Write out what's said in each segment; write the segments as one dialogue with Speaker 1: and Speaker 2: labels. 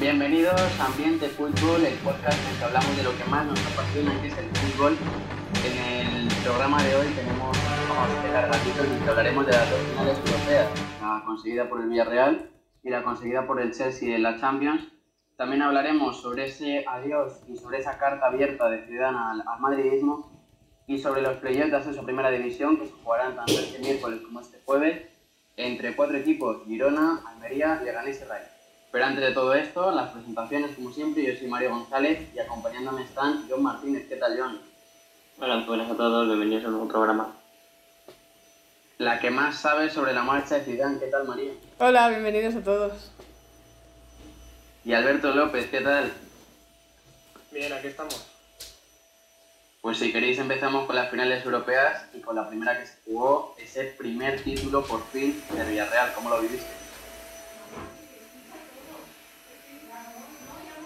Speaker 1: Bienvenidos a Ambiente Fútbol, el podcast en el que hablamos de lo que más nos apasiona, que es el fútbol. En el programa de hoy tenemos, vamos a dejar ratitos y hablaremos de las dos finales europeas, la conseguida por el Villarreal y la conseguida por el Chelsea en la Champions. También hablaremos sobre ese adiós y sobre esa carta abierta de Zidane al, madridismo y sobre los playoffs de a primera división que se jugarán tanto este miércoles como este jueves entre cuatro equipos, Girona, Almería, Leganés y Rayo. Pero antes de todo esto, las presentaciones como siempre, yo soy Mario González y acompañándome están John Martínez. ¿Qué tal, John?
Speaker 2: Hola, buenas a todos, bienvenidos a un nuevo programa.
Speaker 1: La que más sabe sobre la marcha de Zidane. ¿Qué tal, María?
Speaker 3: Hola, bienvenidos a todos.
Speaker 1: Y Alberto López, ¿qué tal?
Speaker 4: Bien, aquí estamos.
Speaker 1: Pues si queréis empezamos con las finales europeas y con la primera que se jugó, ese primer título por fin de Villarreal. ¿Cómo lo viviste?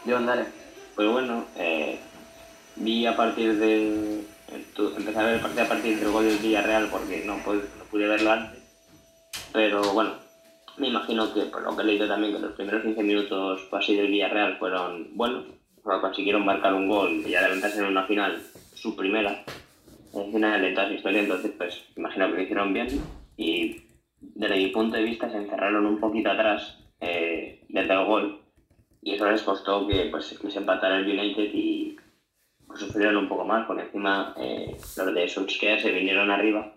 Speaker 1: John, dale.
Speaker 2: Pues bueno, eh, vi a partir de. Empecé a ver el partido a partir del gol del Villarreal porque no, pude- verlo antes. Pero bueno, me imagino que por lo que he leído también que los primeros 15 minutos así del Villarreal fueron buenos. Consiguieron marcar un gol y adelantarse en una final, su primera en final de toda su historia. Entonces, pues imagino que lo hicieron bien. Y desde mi punto de vista se encerraron un poquito atrás eh, desde el gol y eso les costó que pues que se empatara el United y pues, sufrieron un poco más porque encima eh, los de Solskjaer se vinieron arriba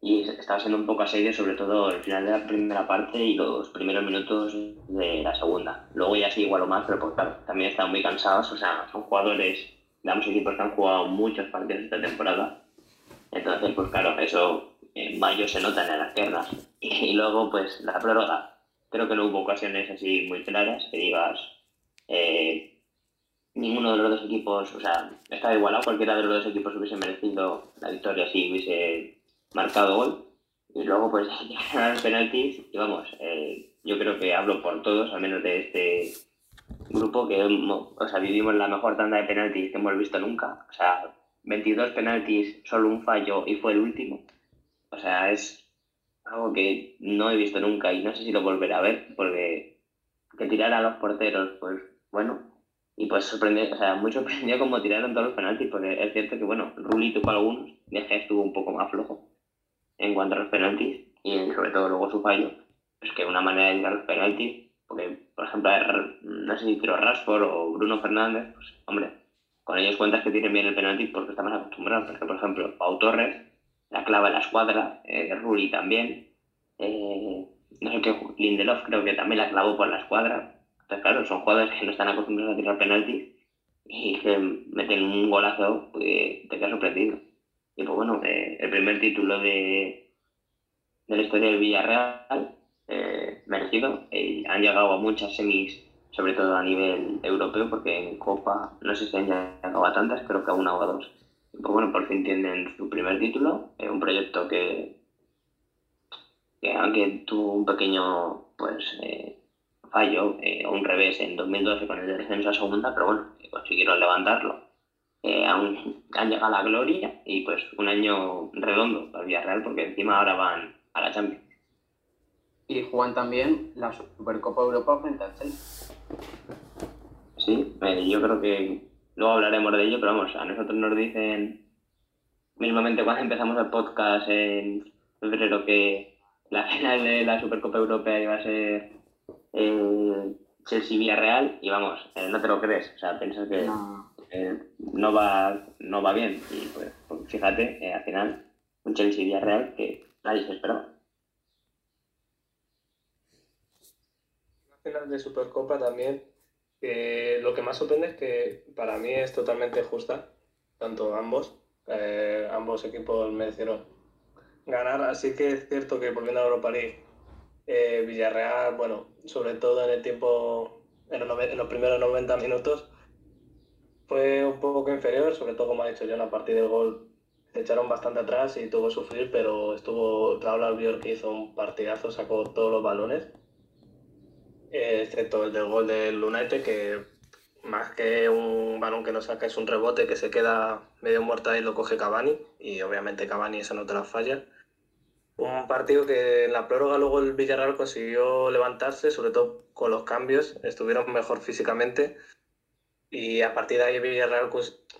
Speaker 2: y estaba siendo un poco asedio sobre todo el final de la primera parte y los primeros minutos de la segunda. Luego ya sí igualó más pero pues claro también están muy cansados o sea son jugadores de ambos equipos que han jugado muchos partidos esta temporada. Entonces pues claro eso en mayo se nota en las piernas. Y luego pues la prórroga creo que no hubo ocasiones así muy claras que digas eh, ninguno de los dos equipos, o sea, estaba igualado, cualquiera de los dos equipos hubiese merecido la victoria si hubiese marcado gol. Y luego pues los penaltis y vamos, eh, yo creo que hablo por todos, al menos de este grupo, que o sea, vivimos la mejor tanda de penaltis que hemos visto nunca. O sea, 22 penaltis, solo un fallo y fue el último. O sea, es algo que no he visto nunca y no sé si lo volveré a ver, porque que tirar a los porteros, pues bueno, y pues sorprende, o sea, muy sorprendido como tiraron todos los penaltis, porque es cierto que bueno, Rulli tuvo algunos, Deje estuvo un poco más flojo en cuanto a los penaltis, y sobre todo luego su fallo, es que una manera de tirar los penaltis, porque por ejemplo, no sé si tiró Rashford o Bruno Fernández, pues hombre, con ellos cuentas que tienen bien el penalti porque estamos acostumbrados, porque por ejemplo, Pau Torres, la clava la escuadra, eh, Rulli también, eh, no sé qué, Lindelof creo que también la clavó por la escuadra. Entonces, claro, son jugadores que no están acostumbrados a tirar penaltis y que meten un golazo, pues te quedas sorprendido. Y pues bueno, eh, el primer título de, de la historia del Villarreal, eh, merecido. Han llegado a muchas semis, sobre todo a nivel europeo, porque en Copa no sé si han llegado a tantas, creo que a una o a dos. Pues bueno, por fin tienen su primer título, eh, un proyecto que, que aunque tuvo un pequeño pues eh, fallo eh, un revés en 2012 con el descenso a segunda, pero bueno, consiguieron levantarlo. Eh, han, han llegado a la gloria y pues un año redondo para Villarreal porque encima ahora van a la Champions.
Speaker 1: Y juegan también la Supercopa Europa frente al Chelsea.
Speaker 2: Sí, yo creo que luego hablaremos de ello, pero vamos, a nosotros nos dicen mismamente cuando empezamos el podcast en febrero que la final de la Supercopa Europea iba a ser eh, Chelsea-Villarreal y vamos, eh, no te lo crees, o sea, piensas que
Speaker 1: No.
Speaker 2: eh, no, va, no va bien y pues, pues fíjate, eh, al final un Chelsea-Villarreal que nadie se esperaba.
Speaker 4: Final de Supercopa también, eh, lo que más sorprende es que para mí es totalmente justa, tanto ambos, eh, ambos equipos merecieron ganar, así que es cierto que volviendo a Europa League, eh, Villarreal, bueno, sobre todo en el tiempo, en los, en primeros 90 minutos, fue un poco inferior, sobre todo como ha dicho yo, a partir del gol se echaron bastante atrás y tuvo que sufrir, pero estuvo Raúl Albiol que hizo un partidazo, sacó todos los balones, eh, excepto el del gol del United, que más que un balón que no saca es un rebote que se queda medio muerta y lo coge Cavani, y obviamente Cavani esa no te la falla. un partido que en la prórroga luego el Villarreal consiguió levantarse, sobre todo con los cambios, estuvieron mejor físicamente y a partir de ahí Villarreal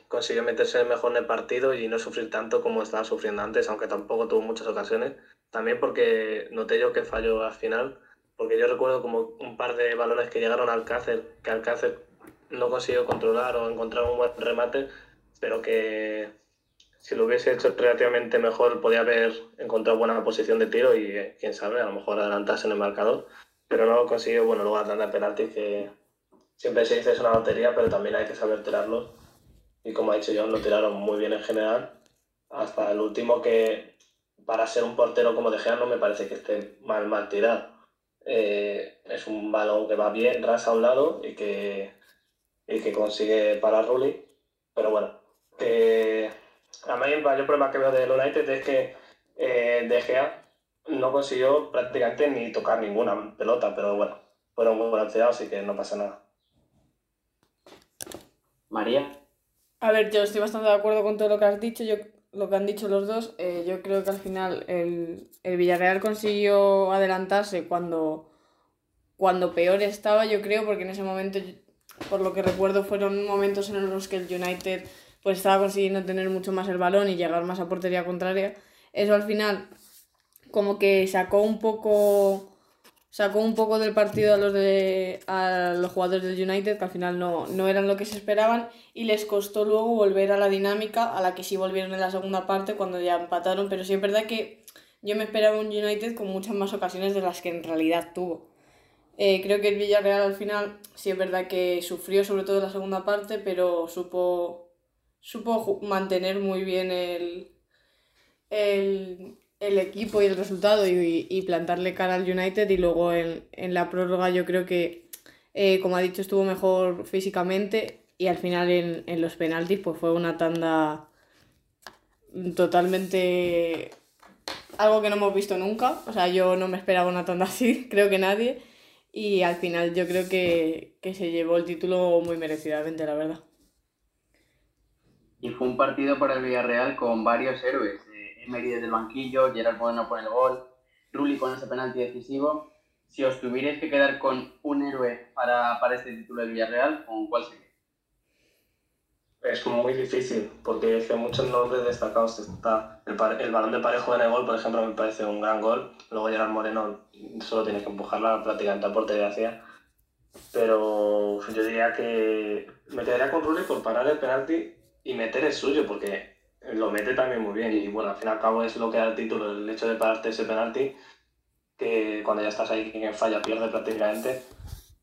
Speaker 4: consiguió meterse mejor en el partido y no sufrir tanto como estaba sufriendo antes, aunque tampoco tuvo muchas ocasiones. También porque noté yo que falló al final, porque yo recuerdo como un par de balones que llegaron al Alcácer, que Alcácer no consiguió controlar o encontrar un buen remate, pero que si lo hubiese hecho relativamente mejor podía haber encontrado buena posición de tiro y eh, quién sabe, a lo mejor adelantarse en el marcador, pero no lo consiguió, bueno, luego a tanda de penalti que siempre se dice es una lotería, pero también hay que saber tirarlo. Y como ha dicho John, lo tiraron muy bien en general, hasta el último que para ser un portero como De Gea no me parece que esté mal, mal tirado. Eh, es un balón que va bien, rasa a un lado y que, y que consigue parar Rulli, pero bueno, que a mí el mayor problema que veo del United es que eh, De Gea no consiguió prácticamente ni tocar ninguna pelota, pero bueno, fueron muy balanceados, así que no pasa nada.
Speaker 1: María.
Speaker 3: A ver, yo estoy bastante de acuerdo con todo lo que has dicho, yo, lo que han dicho los dos. Eh, yo creo que al final el, el, Villarreal consiguió adelantarse cuando, cuando peor estaba, yo creo, porque en ese momento, por lo que recuerdo, fueron momentos en los que el United pues estaba consiguiendo tener mucho más el balón y llegar más a portería contraria. Eso al final como que sacó un poco sacó un poco del partido a los de a los jugadores del United que al final no, no eran lo que se esperaban y les costó luego volver a la dinámica a la que sí volvieron en la segunda parte cuando ya empataron, pero sí es verdad que yo me esperaba un United con muchas más ocasiones de las que en realidad tuvo. Eh, creo que el Villarreal al final sí es verdad que sufrió sobre todo la segunda parte, pero supo supo mantener muy bien el, el, equipo y el resultado y, plantarle cara al United y luego en, la prórroga yo creo que, eh, como ha dicho, estuvo mejor físicamente y al final en, los penaltis pues fue una tanda totalmente algo que no hemos visto nunca, o sea, yo no me esperaba una tanda así, creo que nadie, y al final yo creo que, que se llevó el título muy merecidamente, la verdad.
Speaker 1: Y fue un partido para el Villarreal con varios héroes. Emery desde el banquillo, Gerard Moreno con el gol, Rulli con ese penalti decisivo. Si os tuvierais que quedar con un héroe para, para este título del Villarreal, ¿con cuál sería?
Speaker 4: Es muy difícil, porque es que muchos nombres destacados está. El, el, balón de parejo en el gol, por ejemplo, me parece un gran gol. Luego Gerard Moreno solo tiene que empujarla prácticamente a portería hacia. Pero yo diría que me quedaría con Rulli por parar el penalti y meter el suyo, porque lo mete también muy bien. Y bueno, al fin y al cabo es lo que da el título, el hecho de pararte ese penalti, que cuando ya estás ahí, quien falla pierde prácticamente.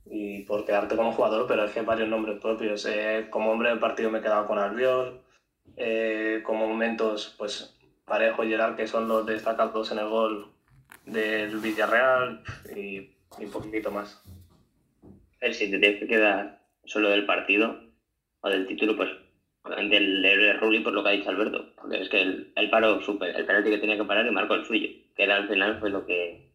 Speaker 4: Y por quedarte como jugador, pero es que hay varios nombres propios. Eh, como hombre del partido me he quedado con Albiol. Eh, como momentos, pues Parejo y Gerard, que son los destacados en el gol del Villarreal y, un poquito más.
Speaker 2: Si te que quedar solo del partido o del título, pues del héroe de Rulli por lo que ha dicho Alberto, porque es que el, el paró super, el penalti que tenía que parar y marcó el suyo, que era al final fue lo que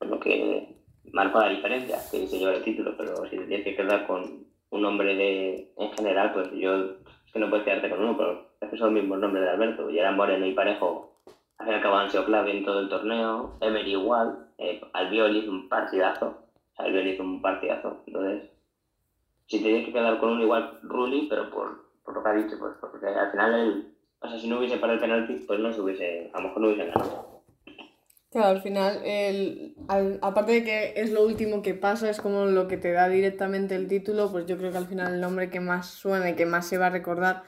Speaker 2: lo que marcó la diferencia, que se lleva el título, pero si te tienes que quedar con un nombre de en general, pues yo es que no puedes quedarte con uno, pero es que son los mismos nombres de Alberto, y eran Moreno y Parejo, al fin han sido clave en todo el torneo, Emery igual, eh, Albiol hizo un partidazo, Albiol hizo un partidazo, entonces si tienes que quedar con uno igual Rulli, pero por, por lo que ha dicho, pues porque al final él, o sea, si no hubiese parado el penalti, pues no se hubiese, a lo mejor no hubiese ganado.
Speaker 3: Claro, al final, el, aparte de que es lo último que pasa, es como lo que te da directamente el título, pues yo creo que al final el nombre que más suena y que más se va a recordar,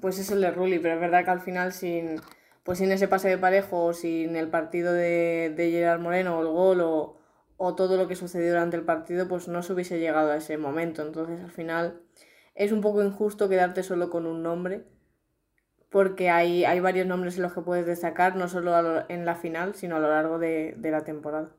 Speaker 3: pues es el de Rulli, pero es verdad que al final sin, pues sin ese pase de parejo o sin el partido de, de Gerard Moreno o el gol o, o todo lo que sucedió durante el partido, pues no se hubiese llegado a ese momento. Entonces, al final, es un poco injusto quedarte solo con un nombre, porque hay, hay varios nombres en los que puedes destacar, no solo en la final, sino a lo largo de, la temporada.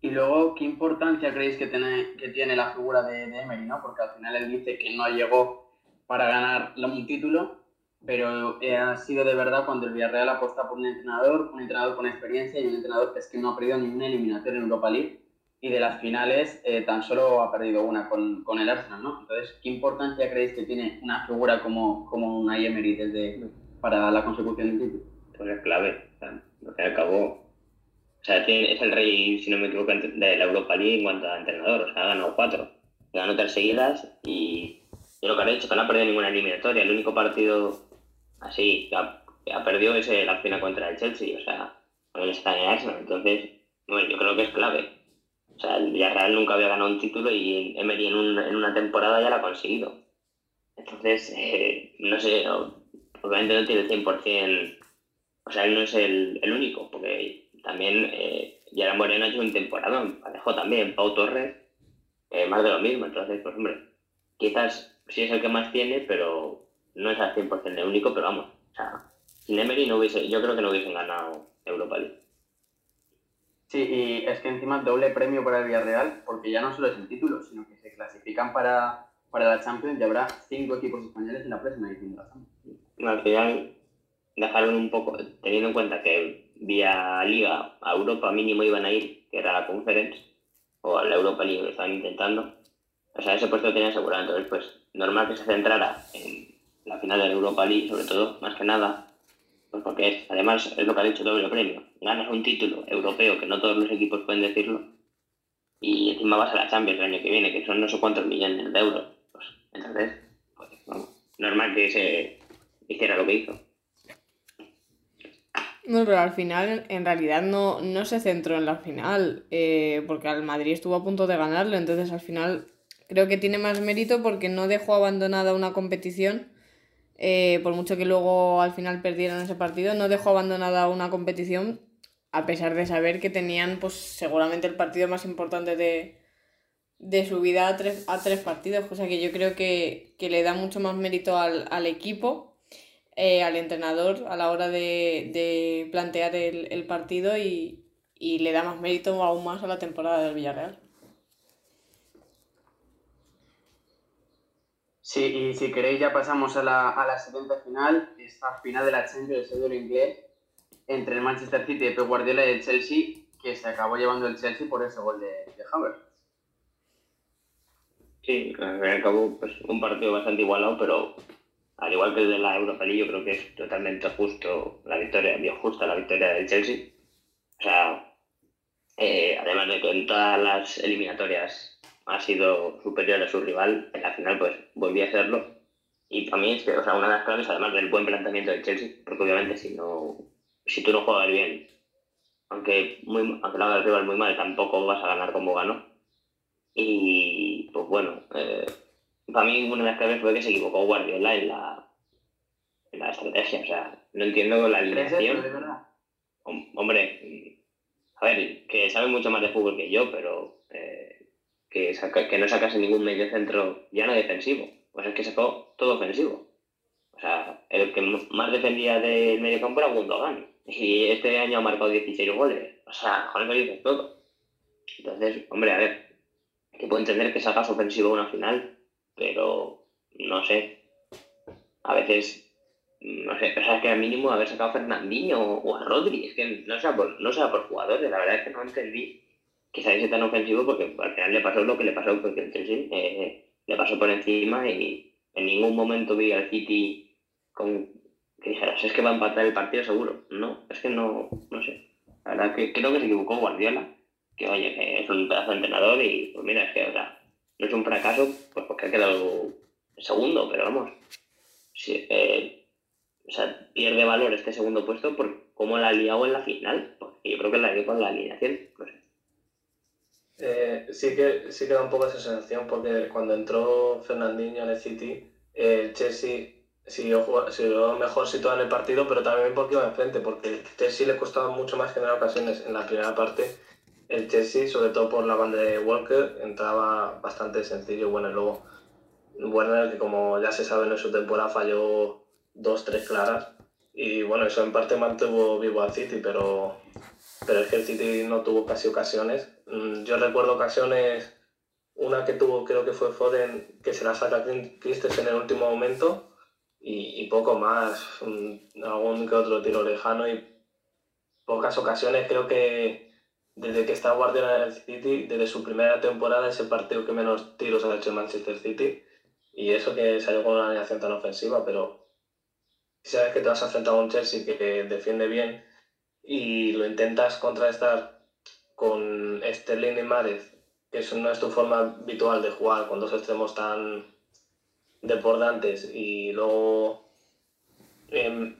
Speaker 1: Y luego, ¿qué importancia creéis que tiene, que tiene la figura de, de Emery? ¿no? Porque al final él dice que no llegó para ganar un título, pero eh, ha sido de verdad cuando el Villarreal apuesta por un entrenador, un entrenador con experiencia y un entrenador que es que no ha perdido ninguna eliminatoria en Europa League y de las finales eh, tan solo ha perdido una con, con, el Arsenal, ¿no? Entonces, ¿qué importancia creéis que tiene una figura como, como una Emery desde, para la consecución del título.
Speaker 2: Pues es clave. O sea, al o sea, es el rey, si no me equivoco, de la Europa League en cuanto a entrenador. O sea, ha ganado cuatro. Ganó tres seguidas y, y lo que ha hecho, que no ha perdido ninguna eliminatoria. El único partido así ha, ha perdido es la final contra el Chelsea. O sea, el está en Arsenal. Entonces, bueno, yo creo que es clave. O sea, el Villarreal nunca había ganado un título y Emery en, un, en una temporada ya lo ha conseguido. Entonces, eh, no sé, obviamente no tiene el 100%, o sea, él no es el, el único, porque también eh, Gerard Moreno ha hecho un temporada, dejó también, Pau Torres, eh, más de lo mismo. Entonces, pues hombre, quizás sí es el que más tiene, pero no es al 100% el único, pero vamos, o sea, sin Emery no hubiese, yo creo que no hubiesen ganado Europa League.
Speaker 1: Sí, y es que encima doble premio para el Villarreal, porque ya no solo es el título, sino que se clasifican para, para la Champions y habrá cinco equipos españoles en la próxima edición de la Champions.
Speaker 2: Al final dejaron un poco, teniendo en cuenta que vía Liga a Europa mínimo iban a ir, que era la Conference, o a la Europa League, lo estaban intentando. O sea, ese puesto lo tenían asegurado. Entonces, pues, normal que se centrara en la final de la Europa League, sobre todo, más que nada, pues porque es, además es lo que ha dicho doble premio. Ganas un título europeo, que no todos los equipos pueden decirlo, y encima vas a la Champions el año que viene, que son no sé cuántos millones de euros. Pues, entonces, pues, vamos, normal que se hiciera lo que hizo.
Speaker 3: No, pero al final en realidad no, no se centró en la final, eh, porque al Madrid estuvo a punto de ganarlo, entonces al final creo que tiene más mérito porque no dejó abandonada una competición, eh, por mucho que luego al final perdieron ese partido, no dejó abandonada una competición a pesar de saber que tenían pues seguramente el partido más importante de, de su vida a tres, a tres partidos, cosa que yo creo que, que le da mucho más mérito al, al equipo eh, al entrenador a la hora de, de plantear el, el partido y, y, le da más mérito aún más a la temporada del Villarreal.
Speaker 1: Sí, y si queréis ya pasamos a la, a la siguiente final, esta final de la Champions, el inglés, entre el Manchester City de Pep Guardiola y el Chelsea, que se acabó llevando el Chelsea por ese gol de, de Havertz.
Speaker 2: Sí, cabo, pues un partido bastante igualado, pero al igual que el de la Europa League, yo creo que es totalmente justo la victoria, bien justa la victoria del Chelsea. O sea, eh, además de que en todas las eliminatorias ha sido superior a su rival, en la final pues volvió a serlo. Y para mí es que, o sea, una de las claves, además del buen planteamiento del Chelsea, porque obviamente si no, si tú no juegas bien, aunque, muy, aunque lo haga el rival muy mal, tampoco vas a ganar como ganó. Y pues bueno, eh, para mí una de las claves fue que se equivocó Guardiola en la, en la estrategia. O sea, no entiendo la alineación. Hombre, a ver, que sabe mucho más de fútbol que yo, pero que, saca, que no sacase ningún medio centro ya no defensivo. Pues es que sacó todo ofensivo. O sea, el que más defendía del medio campo era Gundogan. Y este año ha marcado 16 goles. O sea, con eso dices todo. Entonces, hombre, a ver, que puedo entender que sacas ofensivo una final, pero no sé. A veces, no sé, pensaba que al mínimo haber sacado a Fernandinho o a Rodri, es que no sea por, no sea por jugadores, la verdad es que no entendí que saliese tan ofensivo porque al final le pasó lo que le pasó, porque el Chelsea eh, le pasó por encima y en ningún momento vi al City con que dijeras, es que va a empatar el partido seguro. No, es que no, no sé. La verdad que creo que se equivocó Guardiola, que oye, es un pedazo de entrenador y pues mira, es que, o sea, no es un fracaso, pues porque ha quedado segundo, pero vamos, eh, o sea, pierde valor este segundo puesto por cómo la ha liado en la final, porque yo creo que la liado con la alineación, no.
Speaker 4: Eh, sí, que, sí que da un poco esa sensación, porque cuando entró Fernandinho en el City, el Chelsea siguió, siguió mejor situado en el partido, pero también porque iba enfrente, porque el Chelsea le costaba mucho más generar ocasiones en la primera parte el Chelsea, sobre todo por la banda de Walker, entraba bastante sencillo. Bueno, y luego Werner, que como ya se sabe en su temporada falló dos, tres claras. Y bueno, eso en parte mantuvo vivo al City, pero, pero es que el City no tuvo casi ocasiones. Mm, yo recuerdo ocasiones, una que tuvo, creo que fue Foden, que se la saca Christensen en el último momento, y, poco más, algún que otro tiro lejano y pocas ocasiones. Creo que desde que está Guardiola en el City, desde su primera temporada, es el partido que menos tiros ha hecho el Manchester City. Y eso que salió con una alineación tan ofensiva, pero si sabes que te vas a enfrentar a un Chelsea que defiende bien y lo intentas contrastar con Sterling y Márez, que eso no es tu forma habitual de jugar con dos extremos tan desbordantes y luego em,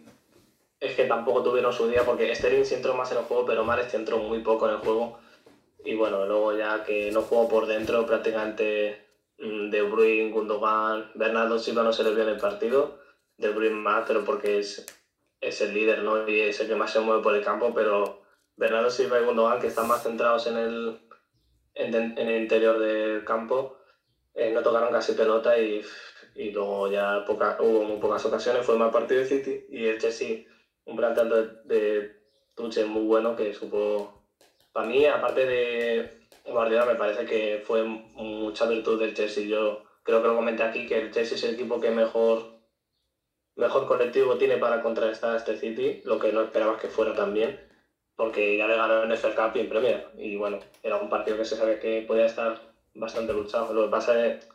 Speaker 4: es que tampoco tuvieron su día porque Sterling sí entró más en el juego, pero Mares entró muy poco en el juego. Y bueno, luego ya que no jugó por dentro, prácticamente mm, De Bruyne, Gundogan, Bernardo Silva no se les vio en el partido. De Bruyne más, pero porque es, es el líder, ¿no? Y es el que más se mueve por el campo, pero Bernardo Silva y Gundogan, que están más centrados en el, en, el interior del campo, eh, no tocaron casi pelota y, y luego ya poca, hubo muy pocas ocasiones. Fue más partido de City y el Chelsea un planteamiento de, de Tuchel muy bueno que supo. Para mí, aparte de Guardiola, me parece que fue mucha virtud del Chelsea. Yo creo que lo comenté aquí que el Chelsea es el equipo que mejor, mejor colectivo tiene para contrarrestar a este City, lo que no esperabas que fuera también, porque ya le ganó en FA Cup y en Premier. Y bueno, era un partido que se sabe que podía estar bastante luchado. Lo que pasa es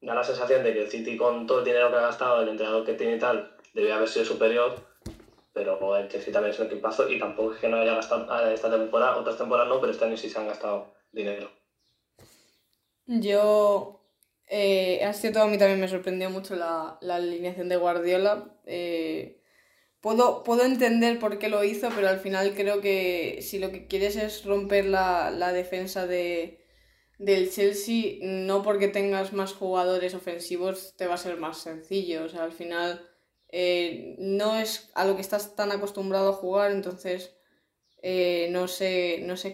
Speaker 4: da la sensación de que el City, con todo el dinero que ha gastado, el entrenador que tiene y tal, debía haber sido superior pero el Chelsea también es un equipazo y tampoco es que no haya gastado ah, esta temporada, otras temporadas no, pero este año sí se han gastado dinero.
Speaker 3: Yo, eh, ha sido a mí también me sorprendió mucho la, alineación de Guardiola. Eh, puedo, puedo entender por qué lo hizo, pero al final creo que si lo que quieres es romper la, defensa de, del Chelsea, no porque tengas más jugadores ofensivos te va a ser más sencillo. O sea, al final eh, no es a lo que estás tan acostumbrado a jugar, entonces eh, no, sé, no, sé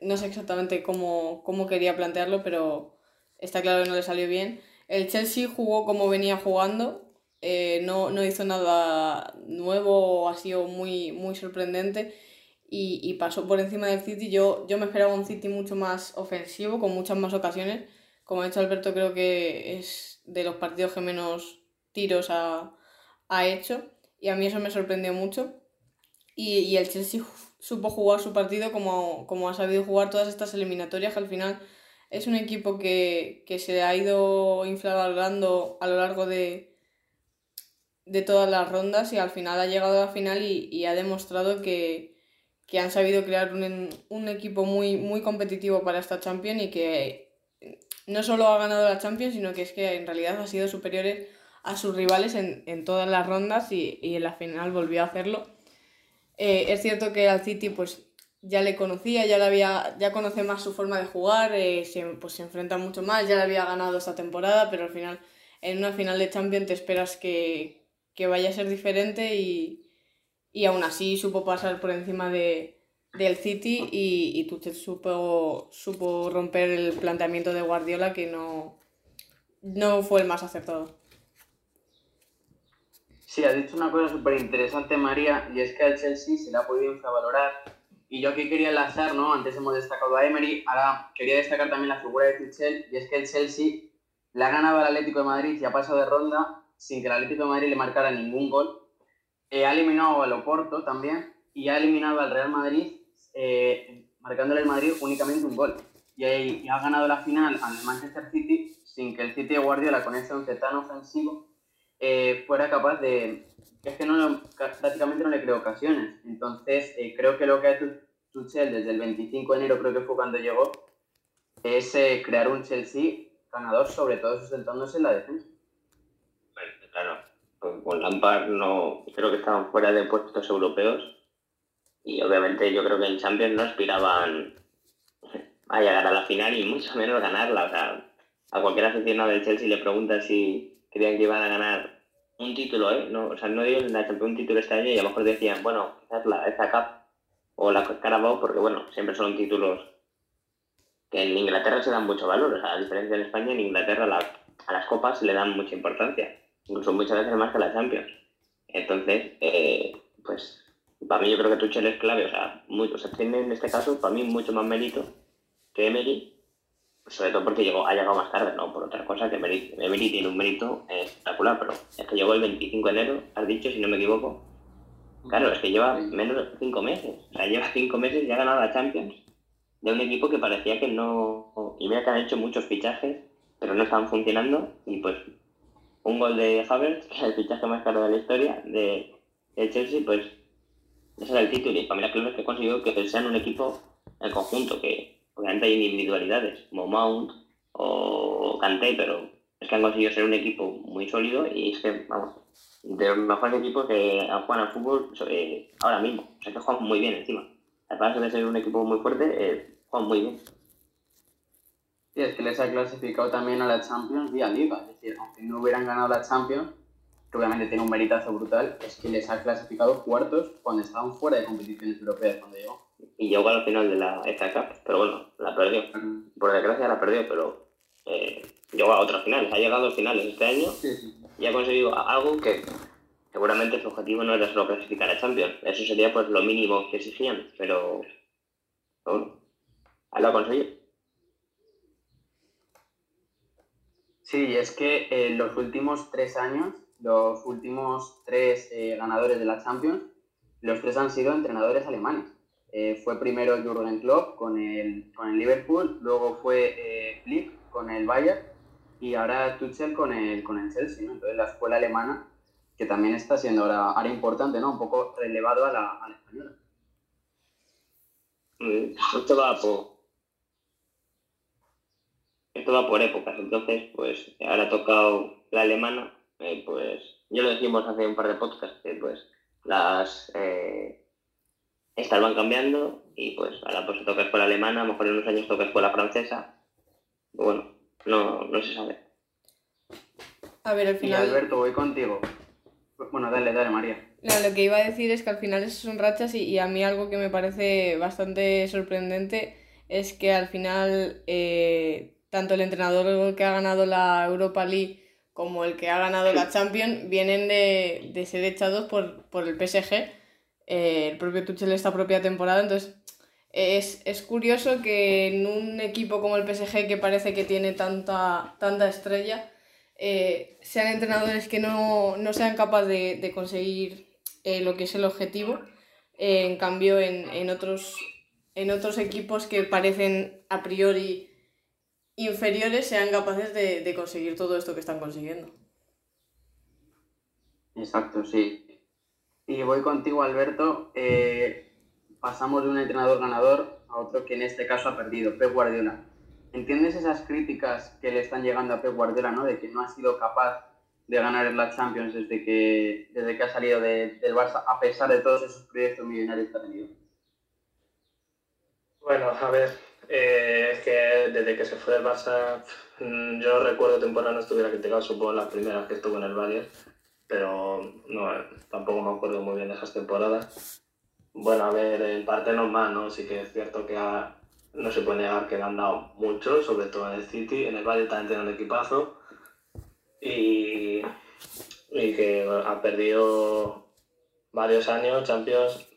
Speaker 3: no sé exactamente cómo, quería plantearlo, pero está claro que no le salió bien. El Chelsea jugó como venía jugando, eh, no, hizo nada nuevo, ha sido muy, muy sorprendente y, pasó por encima del City. Yo, yo me esperaba un City mucho más ofensivo, con muchas más ocasiones. Como ha dicho Alberto, creo que es de los partidos que menos tiros a ha hecho y a mí eso me sorprendió mucho. Y, el Chelsea supo jugar su partido como, como, ha sabido jugar todas estas eliminatorias, que al final es un equipo que, se ha ido inflagrando a lo largo de, de todas las rondas y al final ha llegado a la final y, ha demostrado que, han sabido crear un, un, equipo muy, muy competitivo para esta Champions y que no solo ha ganado la Champions, sino que es que en realidad ha sido superiores a sus rivales en, todas las rondas y, en la final volvió a hacerlo. Eh, es cierto que al City pues ya le conocía, ya, le había, ya conoce más su forma de jugar, eh, se, pues se enfrenta mucho más, ya le había ganado esta temporada, pero al final en una final de Champions te esperas que, vaya a ser diferente y, y, aún así supo pasar por encima de, del City y, y Tuchel supo, supo romper el planteamiento de Guardiola que no, no fue el más acertado.
Speaker 1: Sí, has dicho una cosa súper interesante, María, y es que al Chelsea se le ha podido infravalorar. Y yo aquí quería enlazar, ¿no? Antes hemos destacado a Emery, ahora quería destacar también la figura de Tuchel, y es que el Chelsea le ha ganado al Atlético de Madrid y ha pasado de ronda sin que el Atlético de Madrid le marcara ningún gol. Eh, ha eliminado al Oporto también y ha eliminado al Real Madrid, eh, marcándole al Madrid únicamente un gol. Y, y, ha ganado la final al Manchester City sin que el City de Guardiola con ese once tan ofensivo eh, fuera capaz de... Es que no, prácticamente no le creo ocasiones. Entonces, eh, creo que lo que ha hecho Tuchel desde el 25 de enero, creo que fue cuando llegó, es eh, crear un Chelsea ganador, sobre todo sustentándose en la defensa.
Speaker 2: Bueno, claro, con Lampard no, creo que estaban fuera de puestos europeos y obviamente yo creo que en Champions no aspiraban a llegar a la final y mucho menos ganarla. O sea, a cualquier aficionado del Chelsea le pregunta si creían que iban a ganar un título, ¿eh? No, o sea, no digo la Champions un título este año y a lo mejor decían, bueno, quizás la FA Cup o la Carabao, porque bueno, siempre son títulos que en Inglaterra se dan mucho valor, o sea, a diferencia de España, en Inglaterra a las copas le dan mucha importancia, incluso muchas veces más que a la Champions. Entonces, eh, pues para mí yo creo que Tuchel es clave, o sea, o sea, tiene en este caso para mí mucho más mérito que Emery sobre todo porque llegó, ha llegado más tarde, no por otra cosa, que Emery, tiene un mérito espectacular, pero es que llegó el 25 de enero, has dicho, si no me equivoco. Claro, es que lleva menos de 5 meses, o sea, lleva 5 meses y ha ganado la Champions de un equipo que parecía que no... Y mira que han hecho muchos fichajes, pero no estaban funcionando, y pues un gol de Havertz, que es el fichaje más caro de la historia, de el Chelsea, pues ese era el título. Y para mí la clave es que consiguió que sean un equipo en conjunto, que obviamente hay individualidades como Mount o Kanté, pero es que han conseguido ser un equipo muy sólido y es que, vamos, de los mejores equipos que juegan al fútbol eh, ahora mismo. O sea que juegan muy bien encima. Además de ser un equipo muy fuerte, eh, juegan muy bien.
Speaker 1: Y es que les ha clasificado también a la Champions vía Liga. Es decir, aunque no hubieran ganado la Champions, que obviamente tiene un meritazo brutal, es que les ha clasificado cuartos cuando estaban fuera de competiciones europeas cuando llegó.
Speaker 2: Y llegó al final de la FA Cup, pero bueno, la perdió. Por desgracia la perdió, pero eh, llegó a otras finales. Ha llegado a finales este año y ha conseguido algo que seguramente su objetivo no era solo clasificar a Champions. Eso sería pues lo mínimo que exigían, pero, bueno, lo ha conseguido.
Speaker 1: Sí, es que en los últimos tres años, los últimos tres eh, ganadores de la Champions, los tres han sido entrenadores alemanes. Eh, fue primero Jürgen Klopp con el, con el Liverpool, luego fue eh, Flick con el Bayern y ahora Tuchel con el, con el Chelsea. Entonces la escuela alemana, que también está siendo ahora, ahora importante, ¿no? un poco relevado a la, española.
Speaker 2: Esto va por, esto va por épocas, entonces pues ahora ha tocado la alemana, eh, pues yo lo decimos hace un par de podcasts, que pues las eh, estas van cambiando y pues ahora pues toca escuela alemana, a lo mejor en unos años toca escuela francesa, bueno, no, no se sabe.
Speaker 3: A ver, al final...
Speaker 1: Y Alberto, voy contigo. Bueno, dale, dale, María.
Speaker 3: lo que iba a decir es que al final esos son rachas y, a mí algo que me parece bastante sorprendente es que al final eh, tanto el entrenador que ha ganado la Europa League como el que ha ganado la Champions vienen de, ser echados por, por el PSG, eh, el propio Tuchel esta propia temporada, entonces es, curioso que en un equipo como el PSG, que parece que tiene tanta, tanta estrella, eh, sean entrenadores que no, sean capaces de, conseguir eh, lo que es el objetivo. Eh, en cambio, en, otros, en otros equipos que parecen a priori inferiores, sean capaces de, de conseguir todo esto que están consiguiendo.
Speaker 1: Exacto, sí. Y voy contigo, Alberto pasamos de un entrenador ganador a otro que en este caso ha perdido, Pep Guardiola. ¿Entiendes esas críticas que le están llegando a Pep Guardiola, ¿no? de que no ha sido capaz de ganar la Champions desde que, desde que ha salido del Barça, a pesar de todos esos proyectos millonarios que ha tenido?
Speaker 4: Bueno, a ver, eh, es que desde que se fue del Barça, yo recuerdo temporada no estuviera criticado, supongo las primeras que estuvo en el Bayern, pero no, tampoco me acuerdo muy bien de esas temporadas. Bueno, a ver, en parte normal, ¿no? Sí que es cierto que no se puede negar que le han dado mucho, sobre todo en el City, en el Valle también tiene un equipazo y, y que ha perdido varios años Champions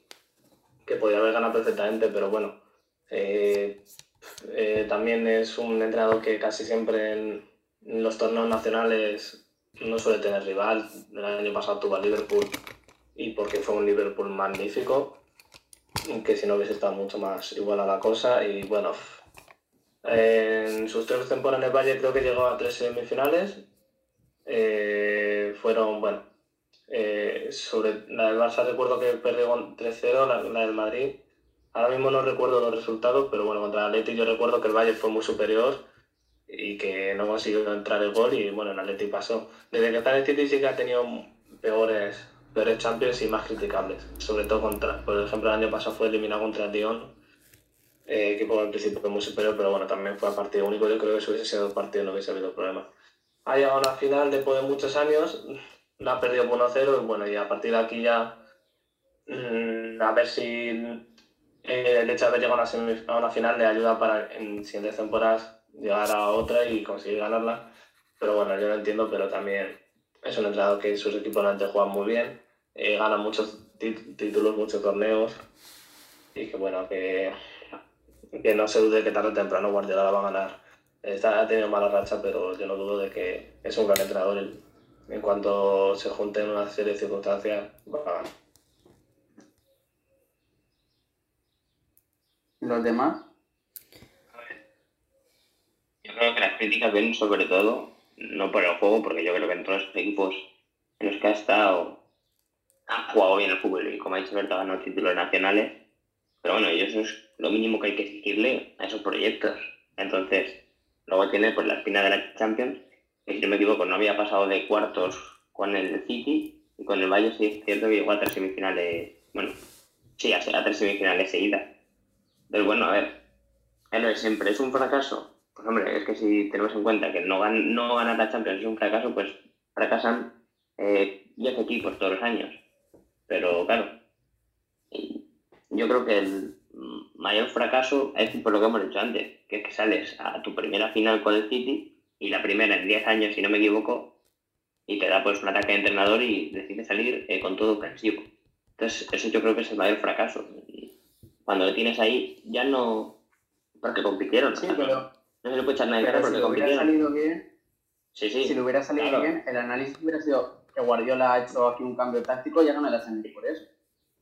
Speaker 4: que podía haber ganado perfectamente, pero bueno, eh, eh, también es un entrenador que casi siempre en, los torneos nacionales no suele tener rival. El año pasado tuvo a Liverpool y porque fue un Liverpool magnífico que si no hubiese estado mucho más igual a la cosa. Y bueno, en sus tres temporadas en el Valle creo que llegó a tres semifinales. Eh, fueron, bueno, eh, sobre la del Barça recuerdo que perdió con 3-0, la, del Madrid. Ahora mismo no recuerdo los resultados, pero bueno, contra el Atleti yo recuerdo que el Valle fue muy superior y que no consiguió entrar el gol y bueno, el Atleti pasó. Desde que está en el City sí que ha tenido peores peores Champions y más criticables. Sobre todo contra, por ejemplo, el año pasado fue eliminado contra el Lyon, eh, equipo en principio fue muy superior, pero bueno, también fue a partido único. Yo creo que si hubiese sido partido no hubiese habido problema. Ha llegado a una final después de muchos años, la ha perdido por 1-0 y bueno, y a partir de aquí ya mm, a ver si eh, el hecho de haber llegado a una, final le ayuda para en siguientes temporadas llegar a otra y conseguir ganarla. Pero bueno, yo lo entiendo, pero también es un entrenador que sus equipos antes juegan muy bien eh, gana muchos títulos, muchos torneos y que bueno, que, que no se dude que tarde o temprano Guardiola la va a ganar. Está, ha tenido mala racha, pero yo no dudo de que es un gran entrenador. En cuanto se junten una serie de circunstancias, va a ganar.
Speaker 1: ¿Los demás?
Speaker 2: Yo creo que las críticas vienen sobre todo, no por el juego, porque yo creo que en todos los equipos en los que ha estado ha, jugado bien el fútbol y como ha dicho Berto, ha ganado títulos nacionales. Pero bueno, y eso es lo mínimo que hay que exigirle a esos proyectos. Entonces, luego tiene pues la espina de la Champions, que si no me equivoco no había pasado de cuartos con el City y con el Valle sí es cierto que llegó a tres semifinales, bueno, sí, a, a tres semifinales seguidas. Pero bueno, a ver, es siempre, ¿es un fracaso? Pues hombre, es que si tenemos en cuenta que no, gan no ganar la Champions es un fracaso, pues fracasan eh, 10 equipos todos los años. Pero claro, yo creo que el mayor fracaso es por lo que hemos dicho antes, que es que sales a tu primera final con el City y la primera en 10 años, si no me equivoco, y te da pues un ataque de entrenador y decides salir eh, con todo ofensivo. Entonces, eso yo creo que es el mayor fracaso. Cuando lo tienes ahí, ya no. Porque compitieron.
Speaker 1: Sí, pero.
Speaker 2: No se le puede echar nada
Speaker 1: pero
Speaker 2: porque
Speaker 1: si hubiera
Speaker 2: compitieron.
Speaker 1: salido bien,
Speaker 2: Sí, sí.
Speaker 1: si le hubiera salido
Speaker 2: claro.
Speaker 1: bien, el análisis hubiera sido que Guardiola ha hecho aquí un cambio táctico ya no me la Champions por eso.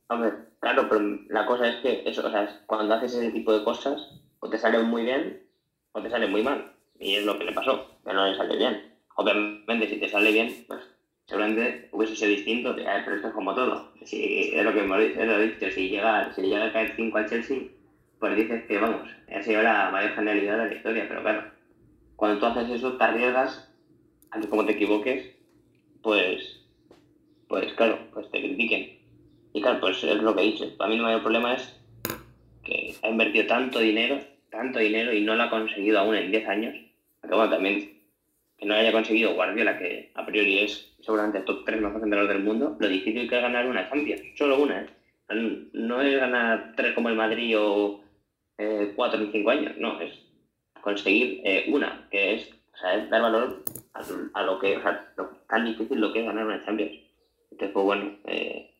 Speaker 2: Hombre, claro, pero la cosa es que eso, o sea, cuando haces ese tipo de cosas, o te salen muy bien o te salen muy mal. Y es lo que le pasó, que no le sale bien. Obviamente, si te sale bien, pues seguramente hubiese sido distinto, eh, pero esto es como todo. Si, es lo que hemos dicho, si llega, si le llega a caer 5 al Chelsea, pues dices que vamos, ha sido la mayor genialidad de la historia, pero claro, cuando tú haces eso, te arriesgas a como te equivoques, pues, pues claro, pues te critiquen. Y claro, pues es lo que he dicho. Para mí el mayor problema es que ha invertido tanto dinero, tanto dinero y no lo ha conseguido aún en 10 años. Porque bueno, también que no haya conseguido Guardiola, que a priori es seguramente el top 3 mejor entrenador del mundo, lo difícil que es ganar una Champions. Solo una, ¿eh? No es ganar tres como el Madrid o eh, cuatro en cinco años, no, es conseguir eh, una, que es, dar valor a, a lo que, tan difícil lo que es ganar una Champions. Entonces, pues bueno, eh,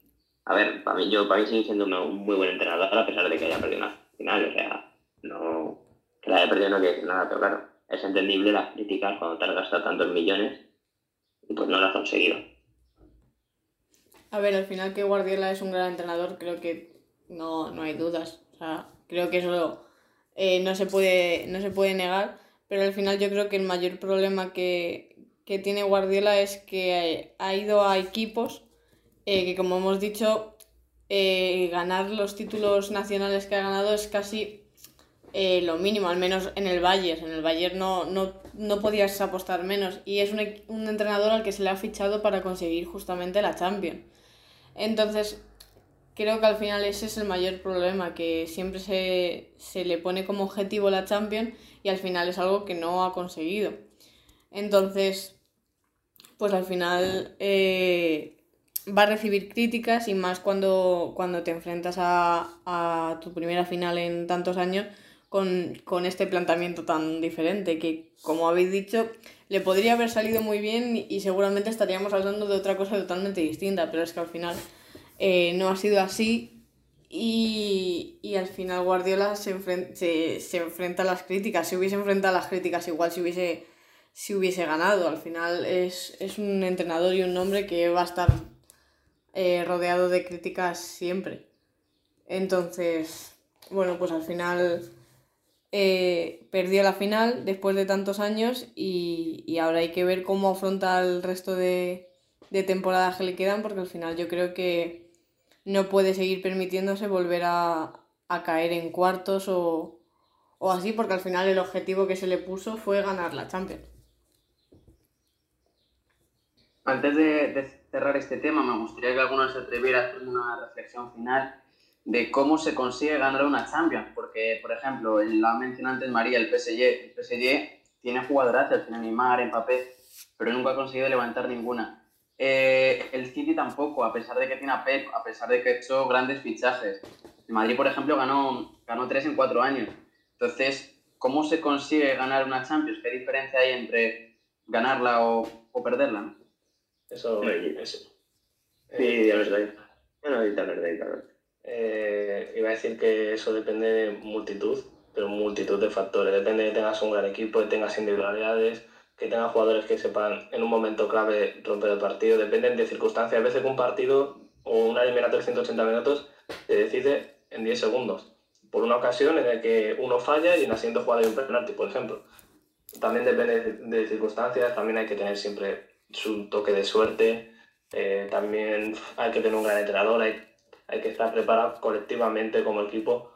Speaker 2: a ver, para mí, yo, para mí sigue siendo un muy buen entrenador a pesar de que haya perdido una final. O sea, no. Que la haya perdido no quiere decir nada, pero claro, es entendible las críticas cuando te has gastado tantos millones y pues no lo has conseguido.
Speaker 3: A ver, al final que Guardiola es un gran entrenador, creo que no, no hay dudas. O sea, creo que eso eh, no, se puede, no se puede negar, pero al final yo creo que el mayor problema que, que tiene Guardiola es que ha ido a equipos eh, que, como hemos dicho, eh, ganar los títulos nacionales que ha ganado es casi eh, lo mínimo, al menos en el Bayern. En el Bayern no, no, no podías apostar menos. Y es un, equ- un entrenador al que se le ha fichado para conseguir justamente la Champions. Entonces, creo que al final ese es el mayor problema, que siempre se, se le pone como objetivo la Champions y al final es algo que no ha conseguido. Entonces, pues al final eh, va a recibir críticas y más cuando, cuando te enfrentas a, a tu primera final en tantos años con, con este planteamiento tan diferente que, como habéis dicho, le podría haber salido muy bien y, seguramente estaríamos hablando de otra cosa totalmente distinta, pero es que al final eh, no ha sido así y, y al final Guardiola se, enfren- se, se enfrenta a las críticas, se hubiese enfrentado a las críticas igual si hubiese, si hubiese ganado, al final es, es un entrenador y un hombre que va a estar eh, rodeado de críticas siempre. Entonces, bueno, pues al final eh, perdió la final después de tantos años y, y ahora hay que ver cómo afronta el resto de, de temporadas que le quedan porque al final yo creo que no puede seguir permitiéndose volver a, a caer en cuartos o, o así porque al final el objetivo que se le puso fue ganar la Champions.
Speaker 1: Antes de, de cerrar este tema, me gustaría que alguno se atreviera a hacer una reflexión final de cómo se consigue ganar una Champions. Porque, por ejemplo, lo ha mencionado antes María, el PSG. El PSG tiene jugadoras, tiene Neymar, Mbappé, pero nunca ha conseguido levantar ninguna. Eh, el City tampoco, a pesar de que tiene a Pep, a pesar de que ha hecho grandes fichajes. El Madrid, por ejemplo, ganó, ganó tres en cuatro años. Entonces, ¿cómo se consigue ganar una Champions? ¿Qué diferencia hay entre ganarla o, o perderla? No?
Speaker 4: Eso,
Speaker 2: Sí.
Speaker 4: eso.
Speaker 2: Sí,
Speaker 4: Eh,
Speaker 2: ya lo estoy. Yo no necesito hablar de ahí, claro.
Speaker 4: Eh, iba a decir que eso depende de multitud, pero multitud de factores. Depende de que tengas un gran equipo, que tengas individualidades, que tengas jugadores que sepan en un momento clave romper el partido. Dependen de circunstancias. A veces que un partido o una eliminatoria de 180 minutos se decide en 10 segundos. Por una ocasión en la que uno falla y en la siguiente jugada hay un penalti, por ejemplo. También depende de, de circunstancias, también hay que tener siempre su toque de suerte. eh, también hay que tener un gran entrenador, hay, hay que estar preparado colectivamente como equipo,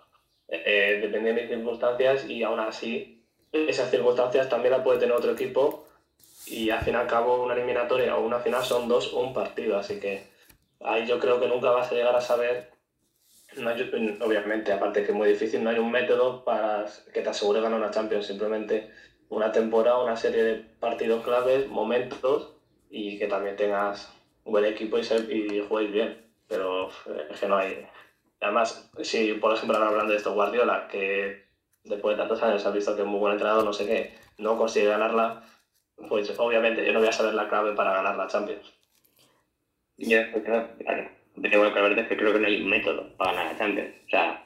Speaker 4: eh, dependiendo de circunstancias y aún así esas circunstancias también las puede tener otro equipo y al fin y al cabo una eliminatoria o una final son dos o un partido, así que ahí yo creo que nunca vas a llegar a saber, obviamente, aparte que es muy difícil, no hay un método para que te asegure ganar una Champions, simplemente una temporada, una serie de partidos claves, momentos y que también tengas un buen equipo y, ser, y juguéis bien, pero es que no hay... Además, si por ejemplo ahora hablando de esto Guardiola, que después de tantos años ha visto que es muy buen entrenador, no sé qué, no consigue ganarla, pues obviamente yo no voy a saber la clave para ganar la Champions.
Speaker 2: Yo, claro, tengo que ver es que creo que no hay un método para ganar la Champions. O sea,